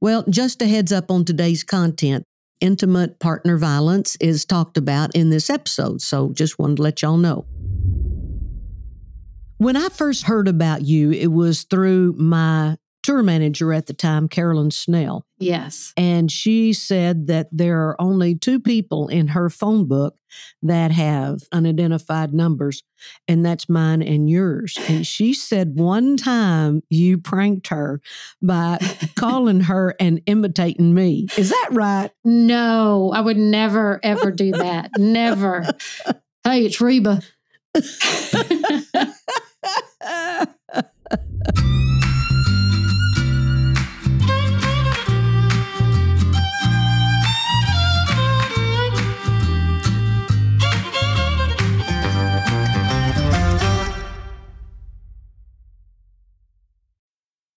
Well, just a heads up on today's content. Intimate partner violence is talked about in this episode, so just wanted to let y'all know. When I first heard about you, it was through my tour manager at the time, Carolyn Snell. Yes. And she said that there are only two people in her phone book that have unidentified numbers, and that's mine and yours. And she said one time you pranked her by calling her and imitating me. Is that right? No, I would never, ever do that. never. Hey, it's Reba.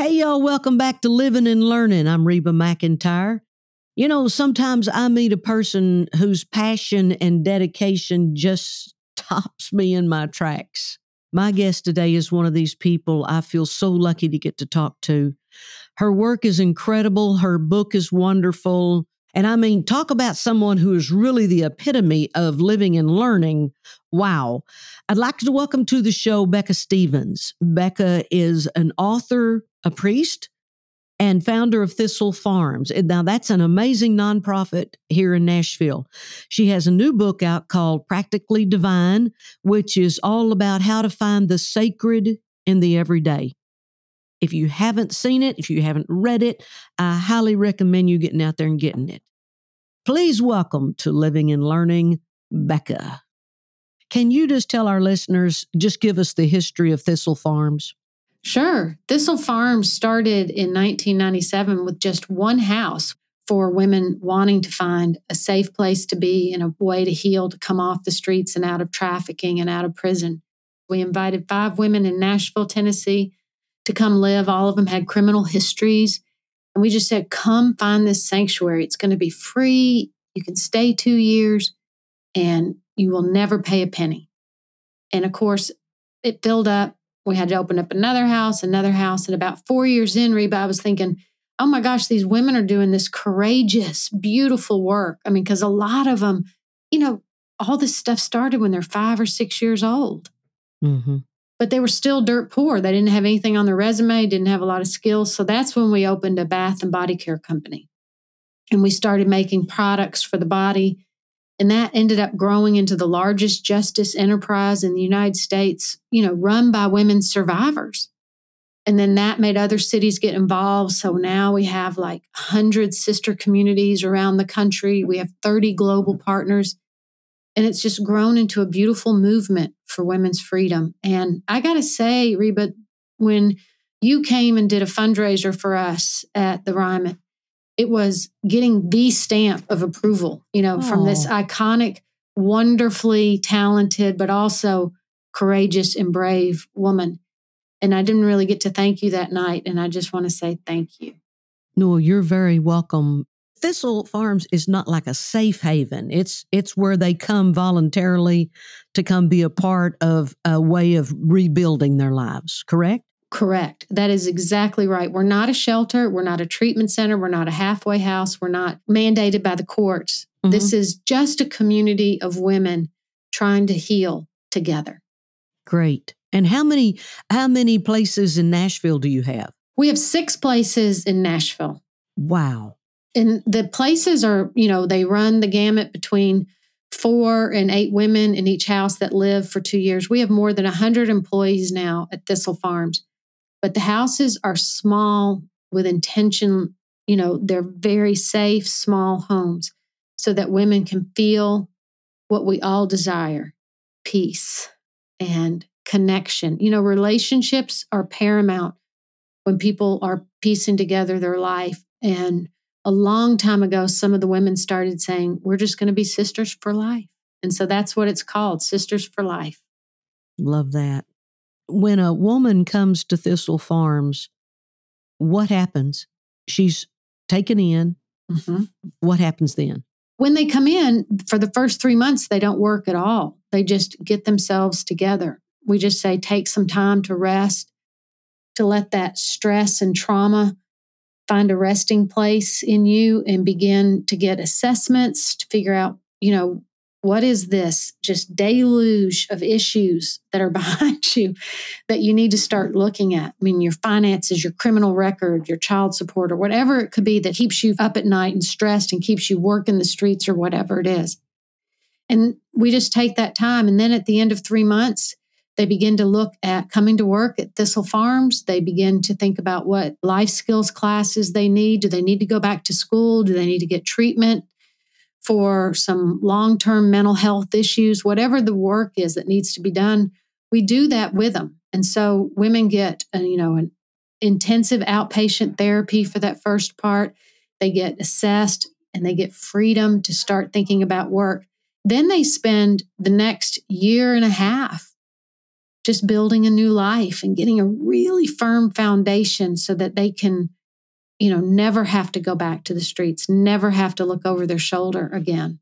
Hey, y'all, welcome back to Living and Learning. I'm Reba McEntire. You know, sometimes I meet a person whose passion and dedication just stops me in my tracks. My guest today is one of these people I feel so lucky to get to talk to. Her work is incredible, her book is wonderful. And I mean, talk about someone who is really the epitome of living and learning. Wow. I'd like to welcome to the show Becca Stevens. Becca is an author, a priest, and founder of Thistle Farms. Now, that's an amazing nonprofit here in Nashville. She has a new book out called Practically Divine, which is all about how to find the sacred in the everyday. If you haven't seen it, if you haven't read it, I highly recommend you getting out there and getting it. Please welcome to Living and Learning, Becca. Can you just tell our listeners, just give us the history of Thistle Farms? Sure. Thistle Farms started in 1997 with just one house for women wanting to find a safe place to be and a way to heal, to come off the streets and out of trafficking and out of prison. We invited five women in Nashville, Tennessee to come live. All of them had criminal histories. And we just said, come find this sanctuary. It's going to be free. You can stay two years and you will never pay a penny. And of course, it filled up. We had to open up another house, another house. And about four years in, Reba, I was thinking, oh my gosh, these women are doing this courageous, beautiful work. I mean, because a lot of them, you know, all this stuff started when they're five or six years old. Mm-hmm but they were still dirt poor. They didn't have anything on their resume, didn't have a lot of skills. So that's when we opened a bath and body care company. And we started making products for the body. And that ended up growing into the largest justice enterprise in the United States, you know, run by women survivors. And then that made other cities get involved. So now we have like 100 sister communities around the country. We have 30 global partners. And it's just grown into a beautiful movement for women's freedom. And I got to say, Reba, when you came and did a fundraiser for us at the Ryman, it was getting the stamp of approval, you know, Aww. from this iconic, wonderfully talented, but also courageous and brave woman. And I didn't really get to thank you that night. And I just want to say thank you. No, you're very welcome. Thistle Farms is not like a safe haven. It's it's where they come voluntarily to come be a part of a way of rebuilding their lives, correct? Correct. That is exactly right. We're not a shelter, we're not a treatment center, we're not a halfway house, we're not mandated by the courts. Mm-hmm. This is just a community of women trying to heal together. Great. And how many how many places in Nashville do you have? We have six places in Nashville. Wow. And the places are, you know, they run the gamut between four and eight women in each house that live for two years. We have more than 100 employees now at Thistle Farms, but the houses are small with intention. You know, they're very safe, small homes so that women can feel what we all desire peace and connection. You know, relationships are paramount when people are piecing together their life. And a long time ago, some of the women started saying, We're just going to be sisters for life. And so that's what it's called Sisters for Life. Love that. When a woman comes to Thistle Farms, what happens? She's taken in. Mm-hmm. What happens then? When they come in, for the first three months, they don't work at all. They just get themselves together. We just say, take some time to rest, to let that stress and trauma find a resting place in you and begin to get assessments to figure out, you know, what is this just deluge of issues that are behind you that you need to start looking at? I mean, your finances, your criminal record, your child support, or whatever it could be that keeps you up at night and stressed and keeps you working the streets or whatever it is. And we just take that time. And then at the end of three months, they begin to look at coming to work at Thistle Farms. They begin to think about what life skills classes they need. Do they need to go back to school? Do they need to get treatment? For some long term mental health issues, whatever the work is that needs to be done, we do that with them. And so women get, a, uh, you know, an intensive outpatient therapy for that first part. They get assessed and they get freedom to start thinking about work. Then they spend the next year and a half just building a new life and getting a really firm foundation so that they can you know, never have to go back to the streets, never have to look over their shoulder again.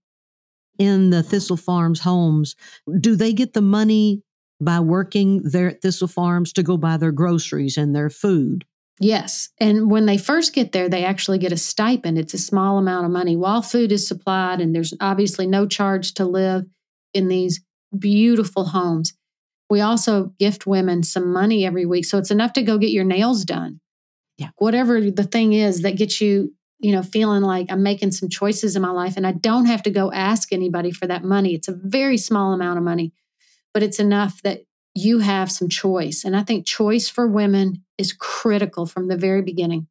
In the Thistle Farms homes, do they get the money by working there at Thistle Farms to go buy their groceries and their food? Yes. And when they first get there, they actually get a stipend. It's a small amount of money while food is supplied, and there's obviously no charge to live in these beautiful homes. We also gift women some money every week. So it's enough to go get your nails done yeah. whatever the thing is that gets you you know feeling like i'm making some choices in my life and i don't have to go ask anybody for that money. It's a very small amount of money but it's enough that you have some choice. And i think choice for women is critical from the very beginning.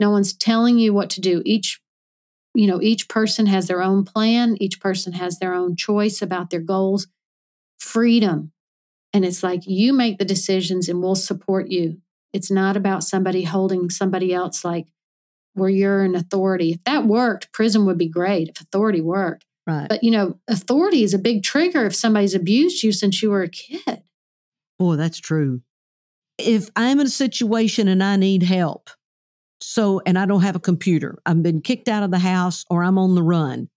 No one's telling you what to do. Each you know each person has their own plan. Each person has their own choice about their goals. Freedom. And it's like you make the decisions and we'll support you it's not about somebody holding somebody else like where you're an authority. If that worked, prison would be great if authority worked. Right. But you know, authority is a big trigger if somebody's abused you since you were a kid. Boy, that's true. If I'm in a situation and I need help, so and I don't have a computer, I've been kicked out of the house or I'm on the run,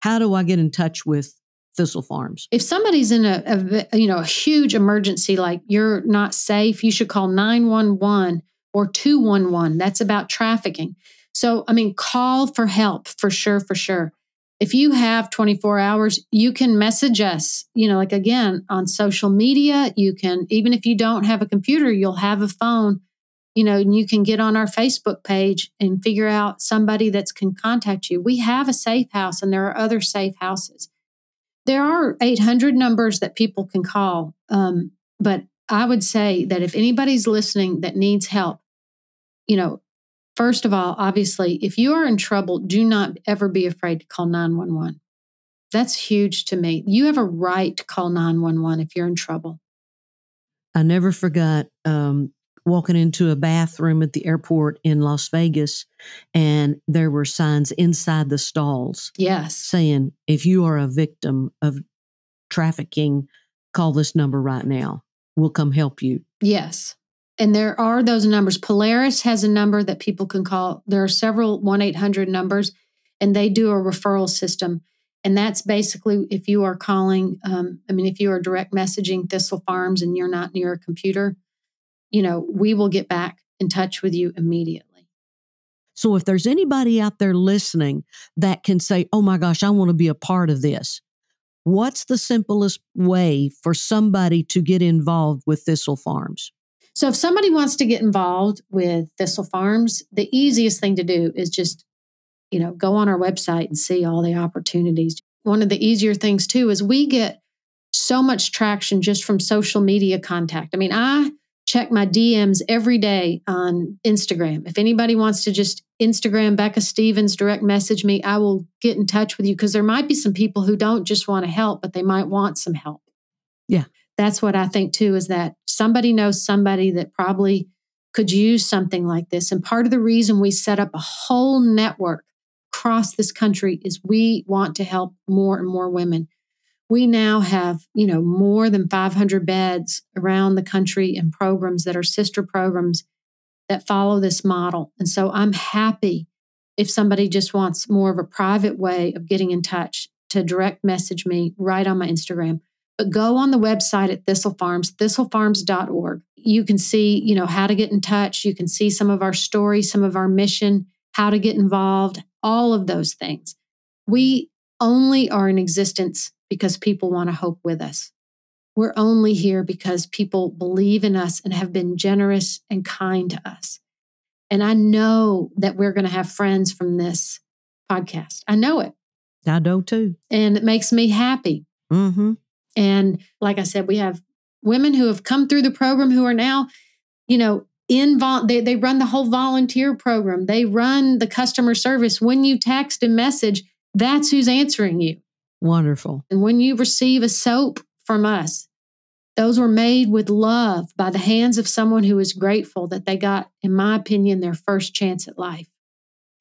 how do I get in touch with Thistle Farms. If somebody's in a, a, you know a huge emergency, like you're not safe, you should call nine one one or two one one. That's about trafficking. So I mean, call for help for sure, for sure. If you have 24 hours, you can message us, you know, like again on social media. You can, even if you don't have a computer, you'll have a phone, you know, and you can get on our Facebook page and figure out somebody that can contact you. We have a safe house and there are other safe houses. There are 800 numbers that people can call. Um, but I would say that if anybody's listening that needs help, you know, first of all, obviously, if you are in trouble, do not ever be afraid to call 911. That's huge to me. You have a right to call 911 if you're in trouble. I never forgot um, walking into a bathroom at the airport in Las Vegas, and there were signs inside the stalls. Yes. Saying, if you are a victim of trafficking, call this number right now. We'll come help you. Yes. And there are those numbers. Polaris has a number that people can call. There are several 1 800 numbers, and they do a referral system. And that's basically if you are calling, um, I mean, if you are direct messaging Thistle Farms and you're not near a computer, you know, we will get back in touch with you immediately. So if there's anybody out there listening that can say, oh my gosh, I want to be a part of this, what's the simplest way for somebody to get involved with Thistle Farms? So if somebody wants to get involved with Thistle Farms, the easiest thing to do is just, you know, go on our website and see all the opportunities. One of the easier things too is we get so much traction just from social media contact. I mean, I check my DMs every day on Instagram. If anybody wants to just Instagram Becca Stevens, direct message me, I will get in touch with you because there might be some people who don't just want to help, but they might want some help. Yeah. That's what I think too is that somebody knows somebody that probably could use something like this. And part of the reason we set up a whole network across this country is we want to help more and more women we now have you know more than 500 beds around the country and programs that are sister programs that follow this model. And so i'm happy if somebody just wants more of a private way of getting in touch to direct message me right on my instagram. But go on the website at thistle farms thistlefarms.org you can see you know how to get in touch. You can see some of our stories some of our mission how to get involved all of those things. We only are in existence because people want to hope with us. We're only here because people believe in us and have been generous and kind to us. And I know that we're going to have friends from this podcast. I know it. I know too. And it makes me happy. Mm-hmm. And like I said, we have women who have come through the program who are now, you know, in vol- they, they run the whole volunteer program. They run the customer service. When you text and message, that's who's answering you. Wonderful. And when you receive a soap from us, those were made with love by the hands of someone who is grateful that they got, in my opinion, their first chance at life.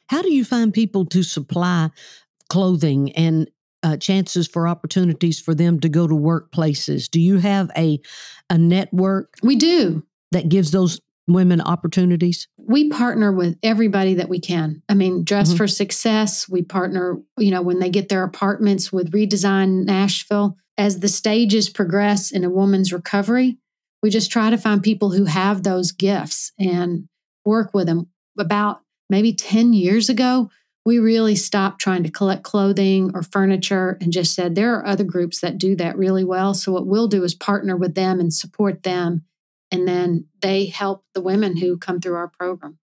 How do you find people to supply clothing and uh, chances for opportunities for them to go to workplaces? Do you have a a network? We do that gives those women opportunities? We partner with everybody that we can. I mean, Dress mm-hmm. for Success, we partner, you know, when they get their apartments with Redesign Nashville. As the stages progress in a woman's recovery, we just try to find people who have those gifts and work with them. About maybe 10 years ago, we really stopped trying to collect clothing or furniture and just said there are other groups that do that really well. So, what we'll do is partner with them and support them and then they help the women who come through our program.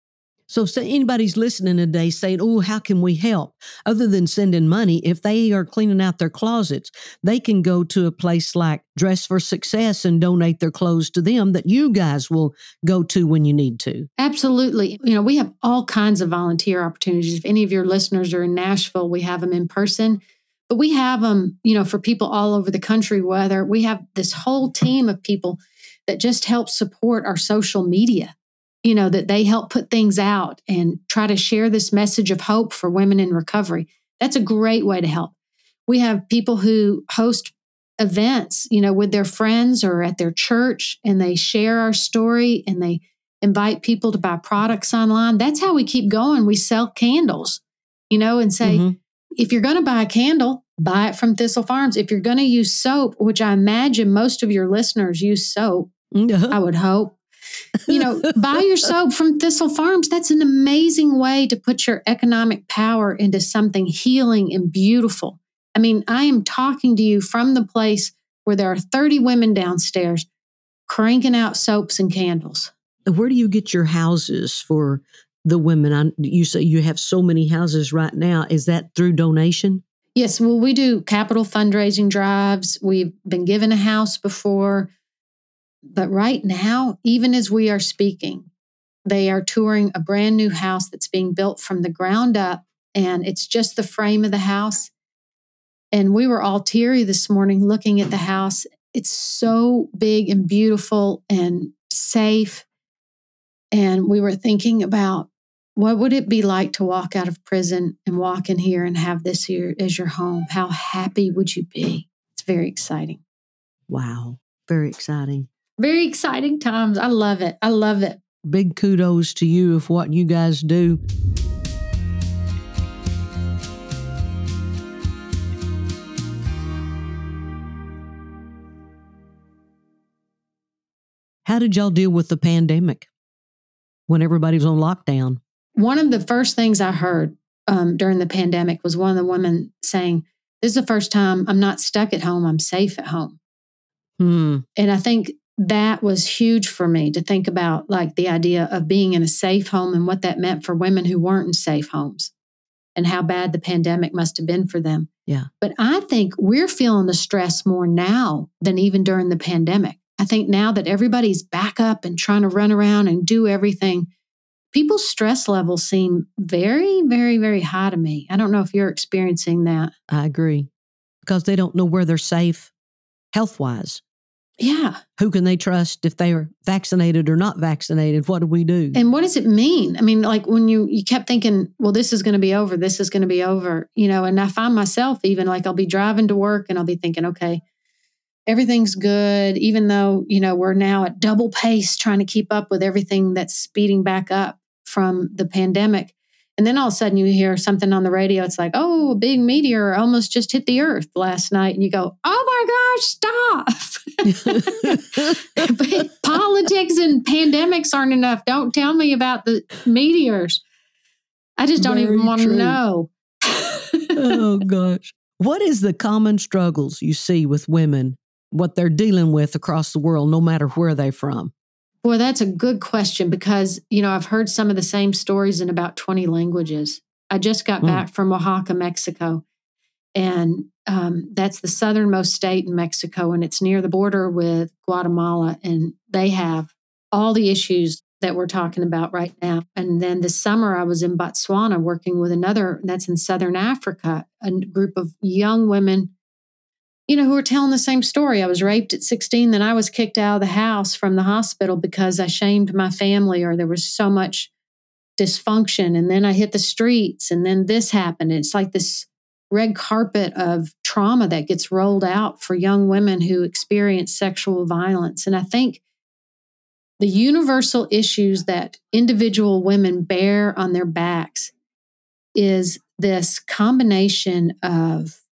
So, if anybody's listening today saying, Oh, how can we help? Other than sending money, if they are cleaning out their closets, they can go to a place like Dress for Success and donate their clothes to them that you guys will go to when you need to. Absolutely. You know, we have all kinds of volunteer opportunities. If any of your listeners are in Nashville, we have them in person, but we have them, you know, for people all over the country, whether we have this whole team of people that just help support our social media. You know, that they help put things out and try to share this message of hope for women in recovery. That's a great way to help. We have people who host events, you know, with their friends or at their church, and they share our story and they invite people to buy products online. That's how we keep going. We sell candles, you know, and say, mm-hmm. If you're going to buy a candle, buy it from Thistle Farms. If you're going to use soap, which I imagine most of your listeners use soap, I would hope. You know, buy your soap from Thistle Farms. That's an amazing way to put your economic power into something healing and beautiful. I mean, I am talking to you from the place where there are 30 women downstairs cranking out soaps and candles. Where do you get your houses for the women? I, you say you have so many houses right now. Is that through donation? Yes. Well, we do capital fundraising drives. We've been given a house before. But right now, even as we are speaking, they are touring a brand new house that's being built from the ground up. And it's just the frame of the house. And we were all teary this morning looking at the house. It's so big and beautiful and safe. And we were thinking about what would it be like to walk out of prison and walk in here and have this here as your home? How happy would you be? It's very exciting. Wow. Very exciting. Very exciting times. I love it. I love it. Big kudos to you of what you guys do. How did y'all deal with the pandemic when everybody was on lockdown? One of the first things I heard um, during the pandemic was one of the women saying, This is the first time I'm not stuck at home, I'm safe at home. Hmm. And I think that was huge for me to think about like the idea of being in a safe home and what that meant for women who weren't in safe homes and how bad the pandemic must have been for them. Yeah. But I think we're feeling the stress more now than even during the pandemic. I think now that everybody's back up and trying to run around and do everything, people's stress levels seem very, very, very high to me. I don't know if you're experiencing that. I agree because they don't know where they're safe health wise. Yeah. Who can they trust if they are vaccinated or not vaccinated? What do we do? And what does it mean? I mean, like when you you kept thinking, well, this is going to be over, this is going to be over, you know, and I find myself even like I'll be driving to work and I'll be thinking, okay, everything's good, even though, you know, we're now at double pace trying to keep up with everything that's speeding back up from the pandemic. And then all of a sudden you hear something on the radio. It's like, oh, a big meteor almost just hit the earth last night. And you go, oh my gosh, stop. Politics and pandemics aren't enough. Don't tell me about the meteors. I just don't Very even want to know. oh, gosh. What is the common struggles you see with women, what they're dealing with across the world, no matter where they're from? Boy, that's a good question because, you know, I've heard some of the same stories in about 20 languages. I just got Hmm. back from Oaxaca, Mexico, and um, that's the southernmost state in Mexico, and it's near the border with Guatemala. And they have all the issues that we're talking about right now. And then this summer, I was in Botswana working with another, that's in southern Africa, a group of young women you know, who are telling the same story. I was raped at 16, then I was kicked out of the house from the hospital because I shamed my family or there was so much dysfunction. And then I hit the streets and then this happened. It's like this red carpet of trauma that gets rolled out for young women who experience sexual violence. And I think the universal issues that individual women bear on their backs is this combination of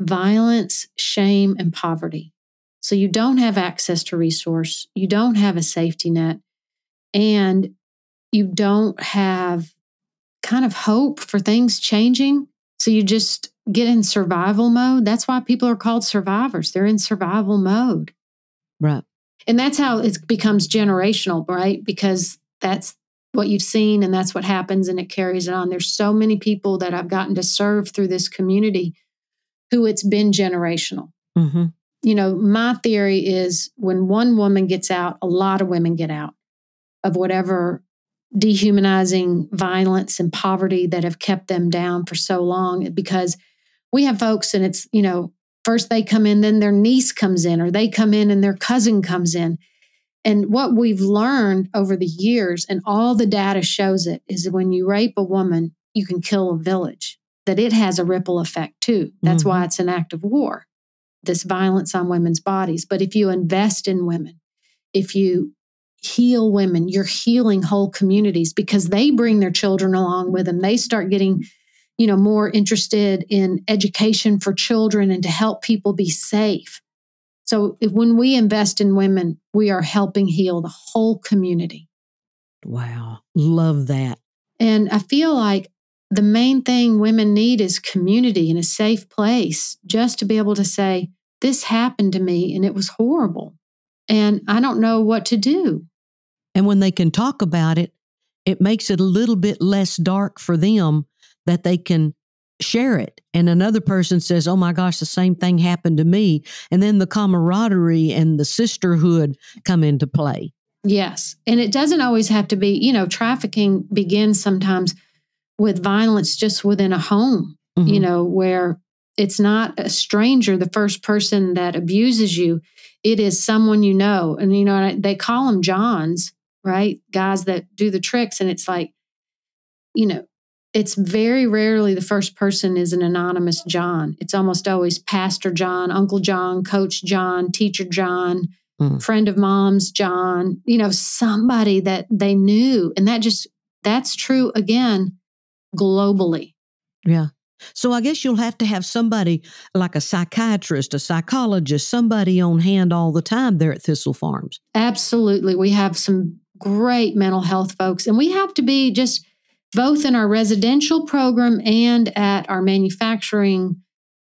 violence, shame, and poverty. So you don't have access to resource, you don't have a safety net, and you don't have kind of hope for things changing. So you just get in survival mode. That's why people are called survivors. They're in survival mode. Right. And that's how it becomes generational, right? Because that's what you've seen and that's what happens and it carries it on. There's so many people that I've gotten to serve through this community who it's been generational. hmm You know, my theory is when one woman gets out, a lot of women get out of whatever dehumanizing violence and poverty that have kept them down for so long because we have folks and it's, you know, first they come in, then their niece comes in, or they come in and their cousin comes in. And what we've learned over the years, and all the data shows it, is that when you rape a woman, you can kill a village, that it has a ripple effect too. That's mm-hmm. why it's an act of war, this violence on women's bodies. But if you invest in women, if you heal women, you're healing whole communities because they bring their children along with them. They start getting, you know, more interested in education for children and to help people be safe. So if, when we invest in women, we are helping heal the whole community. Wow. Love that. And I feel like the main thing women need is community and a safe place just to be able to say, This happened to me and it was horrible. And I don't know what to do. And when they can talk about it, it makes it a little bit less dark for them that they can share it. And another person says, Oh my gosh, the same thing happened to me. And then the camaraderie and the sisterhood come into play. Yes. And it doesn't always have to be, you know, trafficking begins sometimes with violence just within a home, you Mhm. know, where it's not a stranger, the first person that abuses you. It is someone you know. And, you know, they call them Johns, right? Guys that do the tricks. And it's like, you know, it's very rarely the first person is an anonymous John. It's almost always Pastor John, Uncle John, Coach John, Teacher John, Mm. friend of mom's John, you know, somebody that they knew. And that just, that's true again, globally. Yeah. So I guess you'll have to have somebody like a psychiatrist, a psychologist, somebody on hand all the time there at Thistle Farms. Absolutely. We have some great mental health folks, and we have to be just both in our residential program and at our manufacturing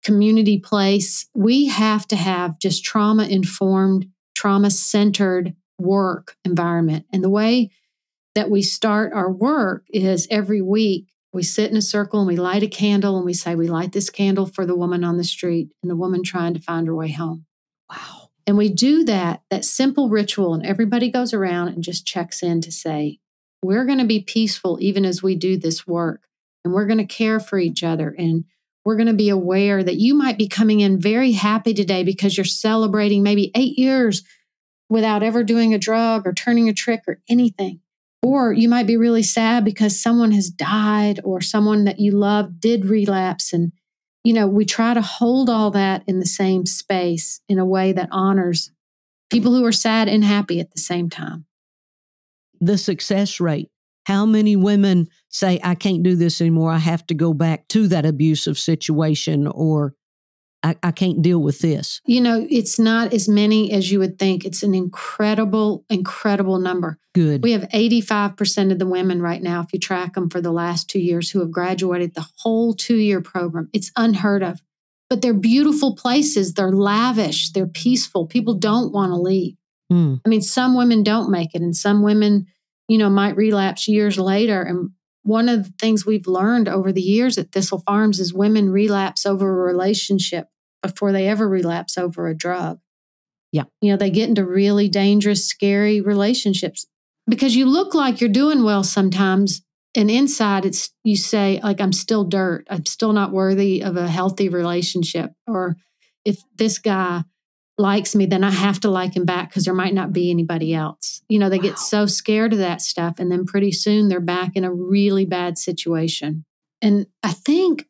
community place. We have to have just trauma informed, trauma centered work environment. And the way that we start our work is every week we sit in a circle and we light a candle and we say, We light this candle for the woman on the street and the woman trying to find her way home. Wow. And we do that, that simple ritual, and everybody goes around and just checks in to say, We're going to be peaceful even as we do this work. And we're going to care for each other. And we're going to be aware that you might be coming in very happy today because you're celebrating maybe eight years without ever doing a drug or turning a trick or anything. Or you might be really sad because someone has died or someone that you love did relapse. And, you know, we try to hold all that in the same space in a way that honors people who are sad and happy at the same time. The success rate. How many women say, I can't do this anymore. I have to go back to that abusive situation or I, I can't deal with this. You know, it's not as many as you would think. It's an incredible, incredible number. Good. We have 85% of the women right now, if you track them for the last two years, who have graduated the whole two year program. It's unheard of. But they're beautiful places. They're lavish. They're peaceful. People don't want to leave. Mm. I mean, some women don't make it, and some women, you know, might relapse years later. And one of the things we've learned over the years at Thistle Farms is women relapse over a relationship before they ever relapse over a drug. Yeah. You know, they get into really dangerous, scary relationships because you look like you're doing well sometimes. And inside, it's you say, like, I'm still dirt. I'm still not worthy of a healthy relationship. Or if this guy likes me, then I have to like him back because there might not be anybody else. You know, they Wow. get so scared of that stuff. And then pretty soon they're back in a really bad situation. And I think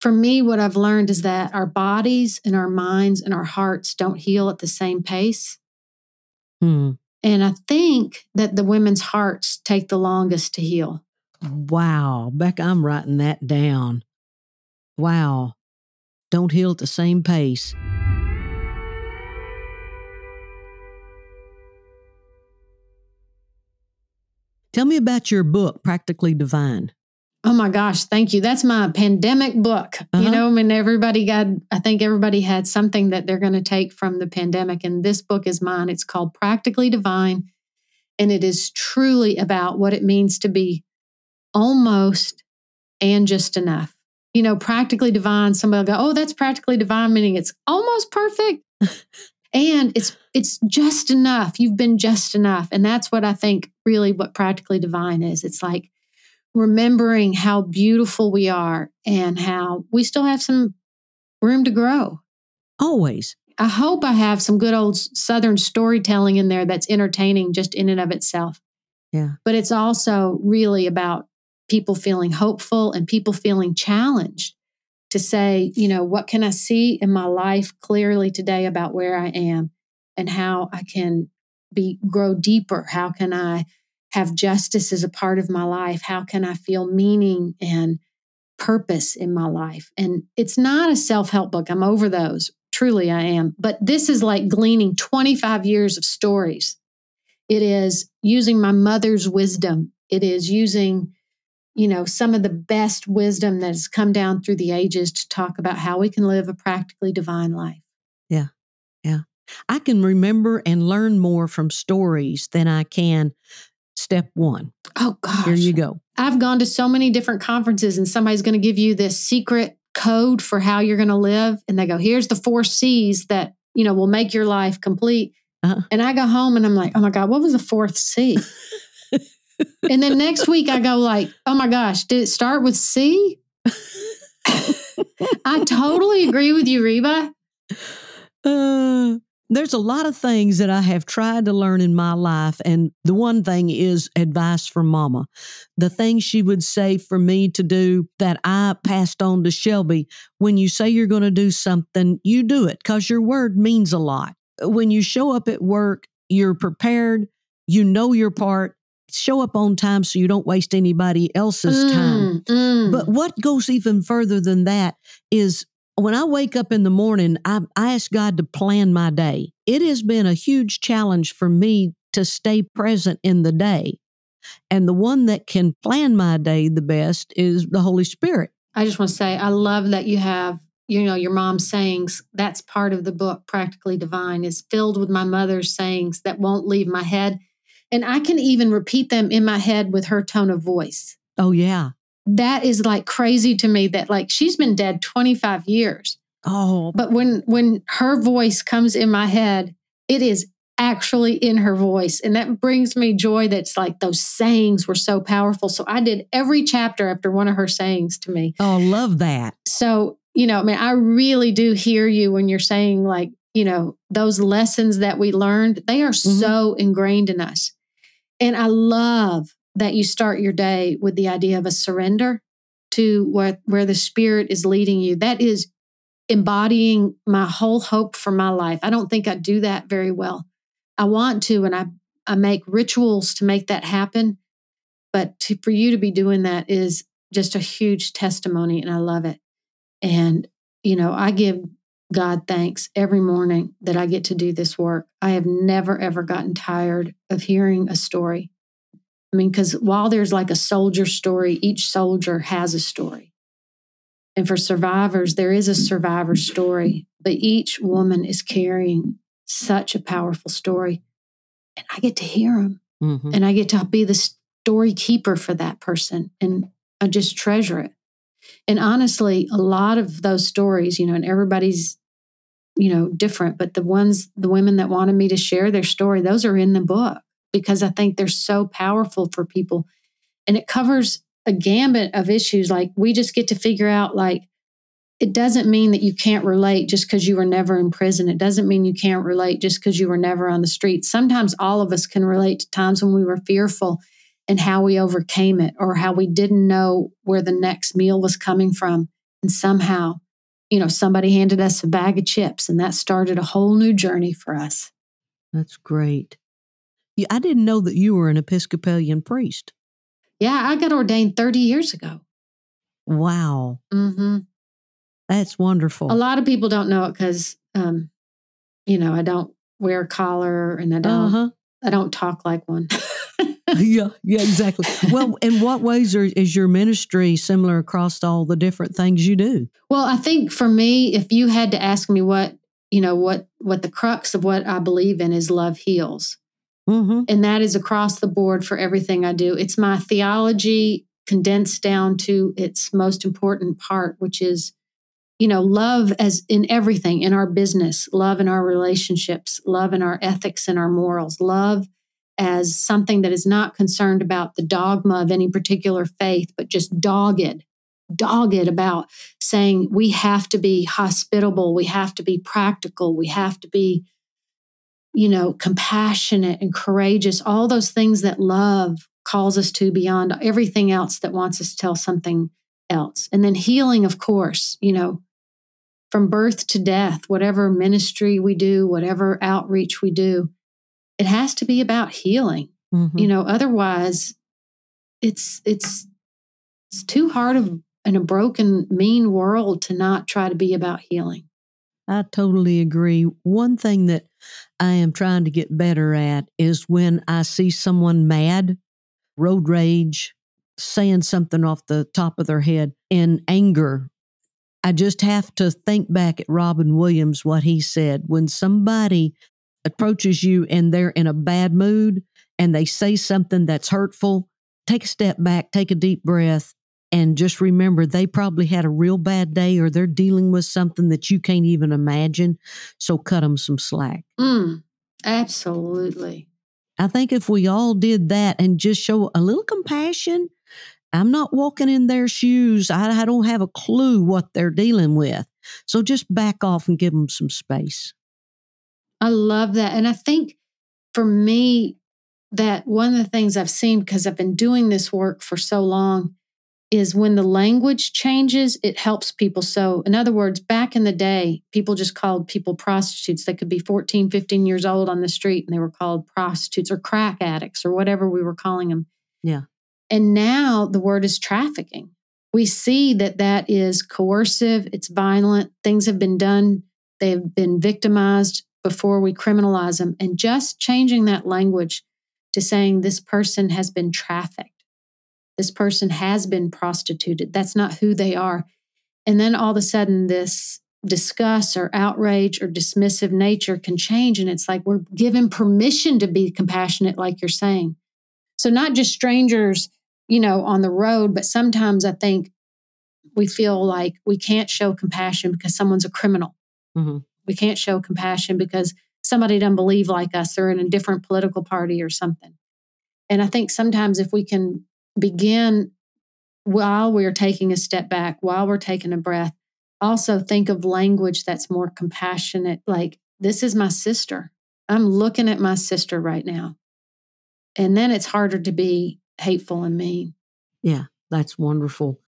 for me, what I've learned is that our bodies and our minds and our hearts don't heal at the same pace. Mm. And I think that the women's hearts take the longest to heal. Wow. Beck, I'm writing that down. Wow. Don't heal at the same pace. Tell me about your book, Practically Divine. Oh my gosh, thank you. That's my pandemic book. Uh-huh. You know, I mean, everybody got, I think everybody had something that they're going to take from the pandemic. And this book is mine. It's called Practically Divine. And it is truly about what it means to be almost and just enough. You know, practically divine, somebody will go, oh, that's practically divine, meaning it's almost perfect. and it's it's just enough. You've been just enough. And that's what I think really what practically divine is. It's like remembering how beautiful we are and how we still have some room to grow. Always. I hope I have some good old Southern storytelling in there that's entertaining just in and of itself. Yeah. But it's also really about people feeling hopeful and people feeling challenged to say, you know, what can I see in my life clearly today about where I am and how I can be grow deeper? How can I have justice as a part of my life? How can I feel meaning and purpose in my life? And it's not a self-help book. I'm over those. Truly I am. But this is like gleaning 25 years of stories. It is using my mother's wisdom. It is using you know, some of the best wisdom that has come down through the ages to talk about how we can live a practically divine life. Yeah. Yeah. I can remember and learn more from stories than I can step one. Oh, gosh. Here you go. I've gone to so many different conferences, and somebody's going to give you this secret code for how you're going to live. And they go, here's the four C's that, you know, will make your life complete. Uh-huh. And I go home and I'm like, oh my God, what was the fourth C? and then next week I go like, oh my gosh, did it start with C? I totally agree with you, Reba. Uh, there's a lot of things that I have tried to learn in my life. And the one thing is advice from mama. The thing she would say for me to do that I passed on to Shelby when you say you're going to do something, you do it because your word means a lot. When you show up at work, you're prepared, you know your part, show up on time so you don't waste anybody else's time. Mm, mm. But what goes even further than that is when I wake up in the morning, I, I ask God to plan my day. It has been a huge challenge for me to stay present in the day. And the one that can plan my day the best is the Holy Spirit. I just want to say, I love that you have you know, your mom's sayings, that's part of the book, Practically Divine, is filled with my mother's sayings that won't leave my head. And I can even repeat them in my head with her tone of voice. Oh, yeah. That is like crazy to me that like she's been dead 25 years. Oh, But when when her voice comes in my head, it is actually in her voice. And that brings me joy that's like those sayings were so powerful. So I did every chapter after one of her sayings to me. oh, love that. So, you know, I mean, I really do hear you when you're saying like, you know, those lessons that we learned, they are mm-hmm. so ingrained in us. And I love that you start your day with the idea of a surrender to where, where the spirit is leading you. That is embodying my whole hope for my life. I don't think I do that very well. I want to, and I, I make rituals to make that happen. But to, for you to be doing that is just a huge testimony, and I love it. And, you know, I give God thanks every morning that I get to do this work. I have never, ever gotten tired of hearing a story. I mean, because while there's like a soldier story, each soldier has a story. And for survivors, there is a survivor story, but each woman is carrying such a powerful story. And I get to hear them Mhm. and I get to be the story keeper for that person. And I just treasure it. And honestly, a lot of those stories, you know, and everybody's, you know, different, but the ones, the women that wanted me to share their story, those are in the book because I think they're so powerful for people. And it covers a gambit of issues. Like we just get to figure out, like, it doesn't mean that you can't relate just because you were never in prison. It doesn't mean you can't relate just because you were never on the street. Sometimes all of us can relate to times when we were fearful and how we overcame it or how we didn't know where the next meal was coming from. And somehow, you know, somebody handed us a bag of chips and that started a whole new journey for us. That's great. Yeah, I didn't know that you were an Episcopalian priest. Yeah, I got ordained 30 years ago. Wow. Mm-hmm. That's wonderful. A lot of people don't know it because, um, you know, I don't wear a collar and I don't, Uh-huh. I don't talk like one. yeah, yeah, exactly. Well, in what ways are, is your ministry similar across all the different things you do? Well, I think for me, if you had to ask me what, you know, what what the crux of what I believe in is love heals. Mm-hmm. And that is across the board for everything I do. It's my theology condensed down to its most important part, which is, you know, love as in everything in our business, love in our relationships, love in our ethics and our morals, love as something that is not concerned about the dogma of any particular faith, but just dogged, dogged about saying we have to be hospitable, we have to be practical, we have to be you know, compassionate and courageous, all those things that love calls us to beyond everything else that wants us to tell something else. And then healing, of course, you know, from birth to death, whatever ministry we do, whatever outreach we do, it has to be about healing. Mm-hmm. You know, otherwise it's it's it's too hard of in a broken, mean world to not try to be about healing. I totally agree. One thing that I am trying to get better at is when I see someone mad, road rage, saying something off the top of their head in anger. I just have to think back at Robin Williams, what he said. When somebody approaches you and they're in a bad mood and they say something that's hurtful, take a step back, take a deep breath, and just remember they probably had a real bad day or they're dealing with something that you can't even imagine. So cut them some slack. Mm, absolutely. I think if we all did that and just show a little compassion, I'm not walking in their shoes. I, I don't have a clue what they're dealing with. So just back off and give them some space. I love that. And I think for me, that one of the things I've seen because I've been doing this work for so long is when the language changes, it helps people. So, in other words, back in the day, people just called people prostitutes. They could be 14, 15 years old on the street and they were called prostitutes or crack addicts or whatever we were calling them. Yeah. And now the word is trafficking. We see that that is coercive, it's violent, things have been done, they've been victimized before we criminalize them. And just changing that language to saying this person has been trafficked, this person has been prostituted, that's not who they are. And then all of a sudden, this disgust or outrage or dismissive nature can change. And it's like we're given permission to be compassionate, like you're saying. So, not just strangers, you know, on the road, but sometimes I think we feel like we can't show compassion because someone's a criminal. Mm-hmm. We can't show compassion because somebody doesn't believe like us. They're in a different political party or something. And I think sometimes if we can begin while we're taking a step back, while we're taking a breath, also think of language that's more compassionate, like, this is my sister. I'm looking at my sister right now. And then it's harder to be hateful and mean. Yeah, that's wonderful.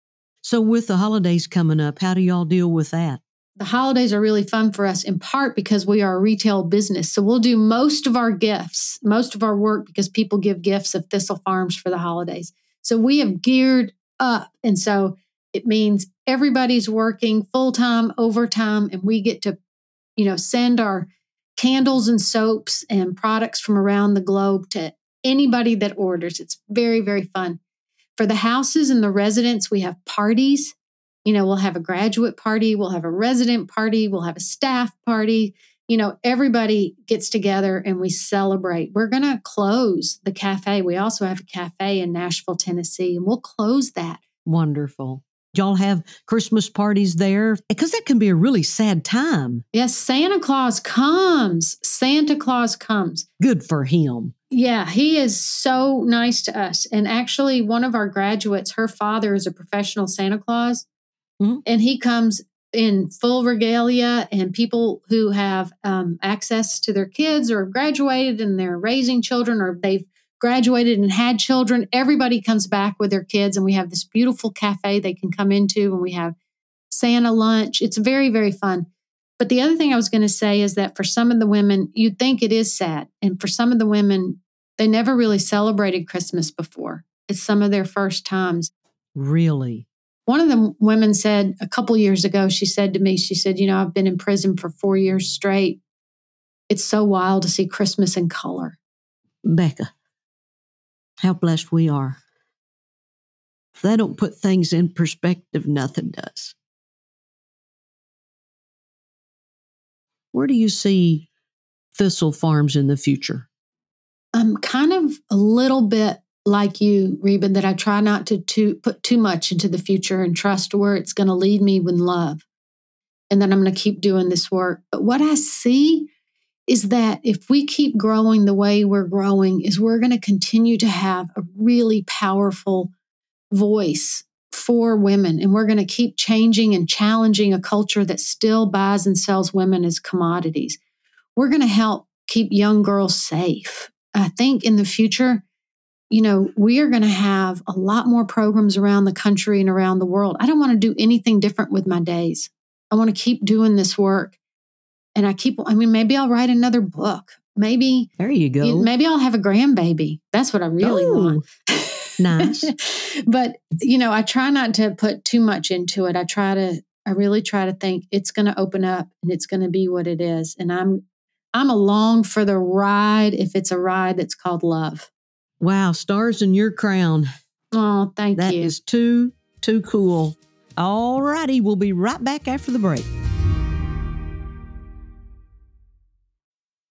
So, with the holidays coming up, how do y'all deal with that? The holidays are really fun for us in part because we are a retail business. So, we'll do most of our gifts, most of our work because people give gifts of Thistle Farms for the holidays. So, we have geared up. And so it means everybody's working full time, overtime, and we get to, you know, send our candles and soaps and products from around the globe to anybody that orders. It's very, very fun. For the houses and the residents, we have parties. You know, we'll have a graduate party, we'll have a resident party, we'll have a staff party. You know, everybody gets together and we celebrate. We're going to close the cafe. We also have a cafe in Nashville, Tennessee, and we'll close that. Wonderful y'all have Christmas parties there? Because that can be a really sad time. Yes, Santa Claus comes. Santa Claus comes. Good for him. Yeah, he is so nice to us. And actually, one of our graduates, her father is a professional Santa Claus, mm-hmm. and he comes in full regalia. And people who have um, access to their kids or have graduated and they're raising children or they've graduated and had children, everybody comes back with their kids, and we have this beautiful cafe they can come into, and we have Santa lunch. It's very, very fun. But the other thing I was going to say is that for some of the women, you'd think it is sad. And for some of the women, they never really celebrated Christmas before. It's some of their first times. Really? One of the women said a couple years ago, she said to me, she said, You know, I've been in prison for four years straight. It's so wild to see Christmas in color. Becca, how blessed we are. If they don't put things in perspective, nothing does. Where do you see Thistle Farms in the future? I'm kind of a little bit like you, Reba, that I try not to, to put too much into the future and trust where it's going to lead me with love. And then I'm going to keep doing this work. But what I see is that if we keep growing the way we're growing is we're going to continue to have a really powerful voice for women and we're going to keep changing and challenging a culture that still buys and sells women as commodities we're going to help keep young girls safe i think in the future you know we are going to have a lot more programs around the country and around the world i don't want to do anything different with my days i want to keep doing this work and I keep, I mean, maybe I'll write another book. Maybe there you go. Maybe I'll have a grandbaby. That's what I really Ooh, want. nice. but, you know, I try not to put too much into it. I try to, I really try to think it's going to open up and it's going to be what it is. And I'm, I'm along for the ride if it's a ride that's called love. Wow. Stars in your crown. Oh, thank that you. That is too, too cool. All righty. We'll be right back after the break.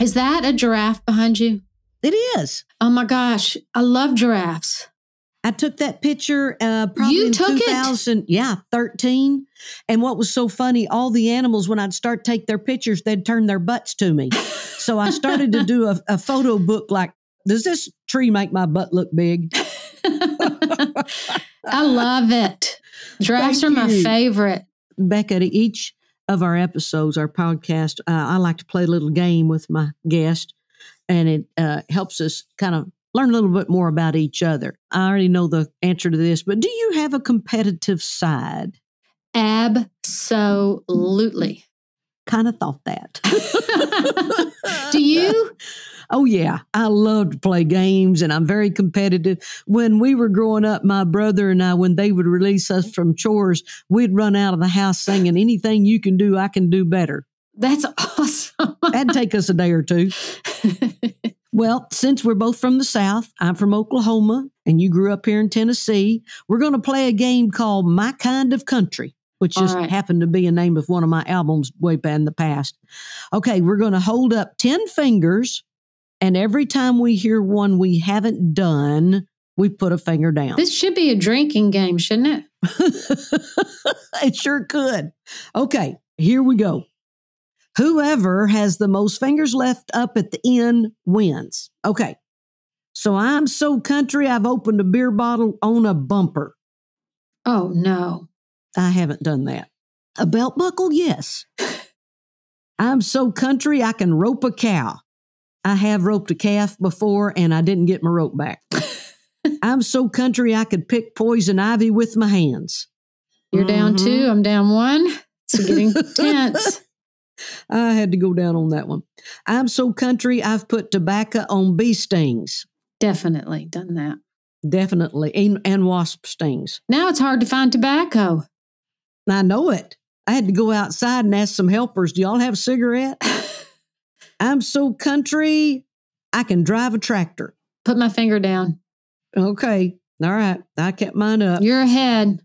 Is that a giraffe behind you? It is. Oh my gosh, I love giraffes. I took that picture uh, probably You in took it? yeah, 13. And what was so funny, all the animals, when I'd start take their pictures, they'd turn their butts to me. so I started to do a, a photo book like, does this tree make my butt look big? I love it. Giraffes Thank are my you. favorite. Becca, to each of our episodes, our podcast, uh, I like to play a little game with my guest, and it uh, helps us kind of learn a little bit more about each other. I already know the answer to this, but do you have a competitive side? Absolutely. Kind of thought that. Do you? Oh, yeah. I love to play games and I'm very competitive. When we were growing up, my brother and I, when they would release us from chores, we'd run out of the house singing, Anything you can do, I can do better. That's awesome. That'd take us a day or two. Well, since we're both from the South, I'm from Oklahoma, and you grew up here in Tennessee, we're going to play a game called My Kind of Country, which just right. happened to be a name of one of my albums way back in the past. Okay, we're going to hold up 10 fingers, and every time we hear one we haven't done, we put a finger down. this should be a drinking game, shouldn't it? it sure could. Okay, here we go. Whoever has the most fingers left up at the end wins. Okay. So I'm so country, I've opened a beer bottle on a bumper. Oh, no. I haven't done that. A belt buckle? Yes. I'm so country, I can rope a cow. I have roped a calf before and I didn't get my rope back. I'm so country, I could pick poison ivy with my hands. You're down Mhm. two. I'm down one. It's getting tense. I had to go down on that one. I'm so country, I've put tobacco on bee stings. Definitely done that. Definitely. And, and wasp stings. Now it's hard to find tobacco. I know it. I had to go outside and ask some helpers, do y'all have a cigarette? I'm so country, I can drive a tractor. Put my finger down. Okay. All right. I kept mine up. You're ahead.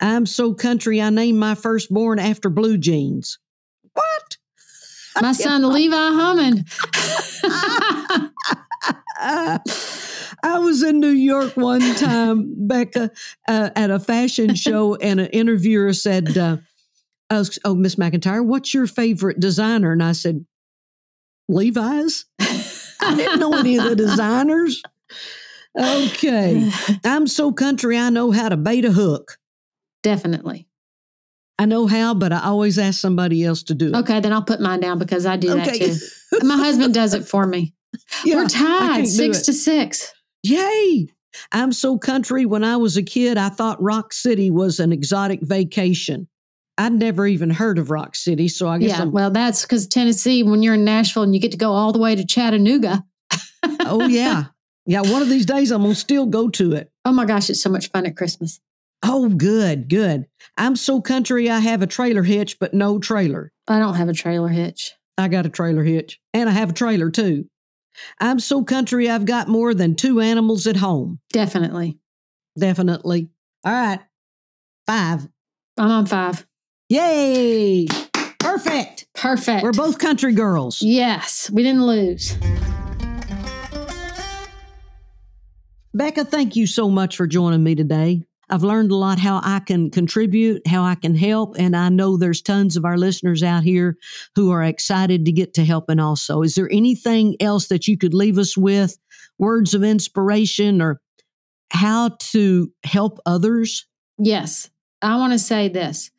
I'm so country, I named my firstborn after blue jeans. What? My son Levi Hummon. I was in New York one time, Becca, uh, at a fashion show, and an interviewer said, uh, was- "Oh, Miss McEntire, what's your favorite designer?" And I said, "Levi's." I didn't know any of the designers. Okay, I'm so country. I know how to bait a hook. Definitely. I know how, but I always ask somebody else to do it. Okay, then I'll put mine down because I do that too. My husband does it for me. Yeah, We're tied six it. to six. Yay! I'm so country. When I was a kid, I thought Rock City was an exotic vacation. I'd never even heard of Rock City, so I guess Yeah, I'm. well, that's because Tennessee, when you're in Nashville and you get to go all the way to Chattanooga. oh yeah, yeah. One of these days, I'm gonna still go to it. Oh my gosh, it's so much fun at Christmas. Oh, good, good. I'm so country. I have a trailer hitch, but no trailer. I don't have a trailer hitch. I got a trailer hitch, and I have a trailer too. I'm so country. I've got more than two animals at home. Definitely. Definitely. All right, five. I'm on five. Yay! Perfect. Perfect. We're both country girls. Yes, we didn't lose. Becca, thank you so much for joining me today. I've learned a lot how I can contribute, how I can help, and I know there's tons of our listeners out here who are excited to get to helping also. Is there anything else that you could leave us with? Words of inspiration or how to help others? Yes, I want to say this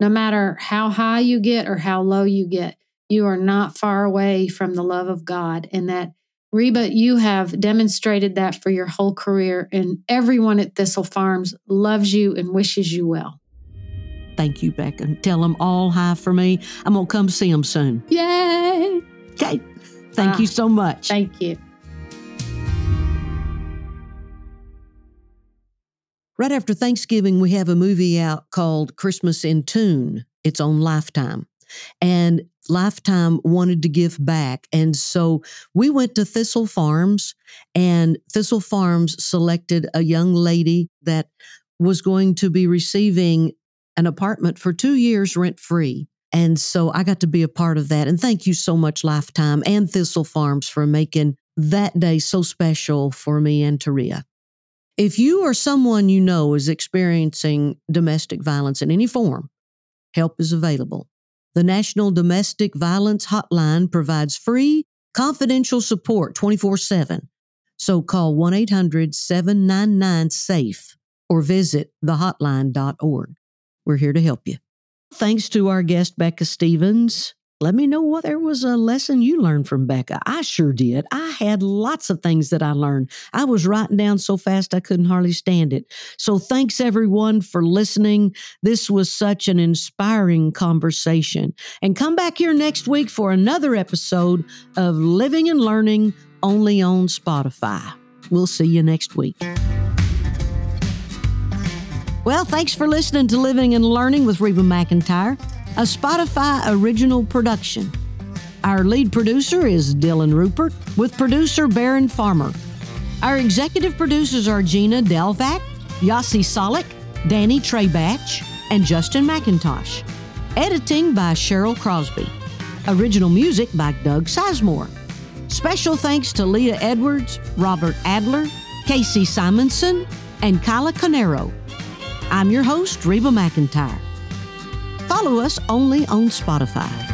no matter how high you get or how low you get, you are not far away from the love of God. And that, Reba, you have demonstrated that for your whole career, and everyone at Thistle Farms loves you and wishes you well. Thank you, Becca. Tell them all hi for me. I'm going to come see them soon. Yay! Okay. Thank Ah, you so much. Thank you. Right after Thanksgiving, we have a movie out called Christmas in Tune. It's on Lifetime. And Lifetime wanted to give back. And so we went to Thistle Farms, and Thistle Farms selected a young lady that was going to be receiving an apartment for two years rent free. And so I got to be a part of that. And thank you so much, Lifetime and Thistle Farms, for making that day so special for me and Taria. If you or someone you know is experiencing domestic violence in any form, help is available. The National Domestic Violence Hotline provides free, confidential support 24 7. So call 1 800 799 SAFE or visit thehotline.org. We're here to help you. Thanks to our guest, Becca Stevens. Let me know what there was a lesson you learned from Becca. I sure did. I had lots of things that I learned. I was writing down so fast I couldn't hardly stand it. So thanks everyone for listening. This was such an inspiring conversation. And come back here next week for another episode of Living and Learning only on Spotify. We'll see you next week. Well, thanks for listening to Living and Learning with Reba McEntire a Spotify original production. Our lead producer is Dylan Rupert, with producer Baron Farmer. Our executive producers are Gina Delvac, Yossi Solik, Danny Treybatch, and Justin McIntosh. Editing by Cheryl Crosby. Original music by Doug Sizemore. Special thanks to Leah Edwards, Robert Adler, Casey Simonson, and Kyla Canero. I'm your host, Reba McEntire. Follow us only on Spotify.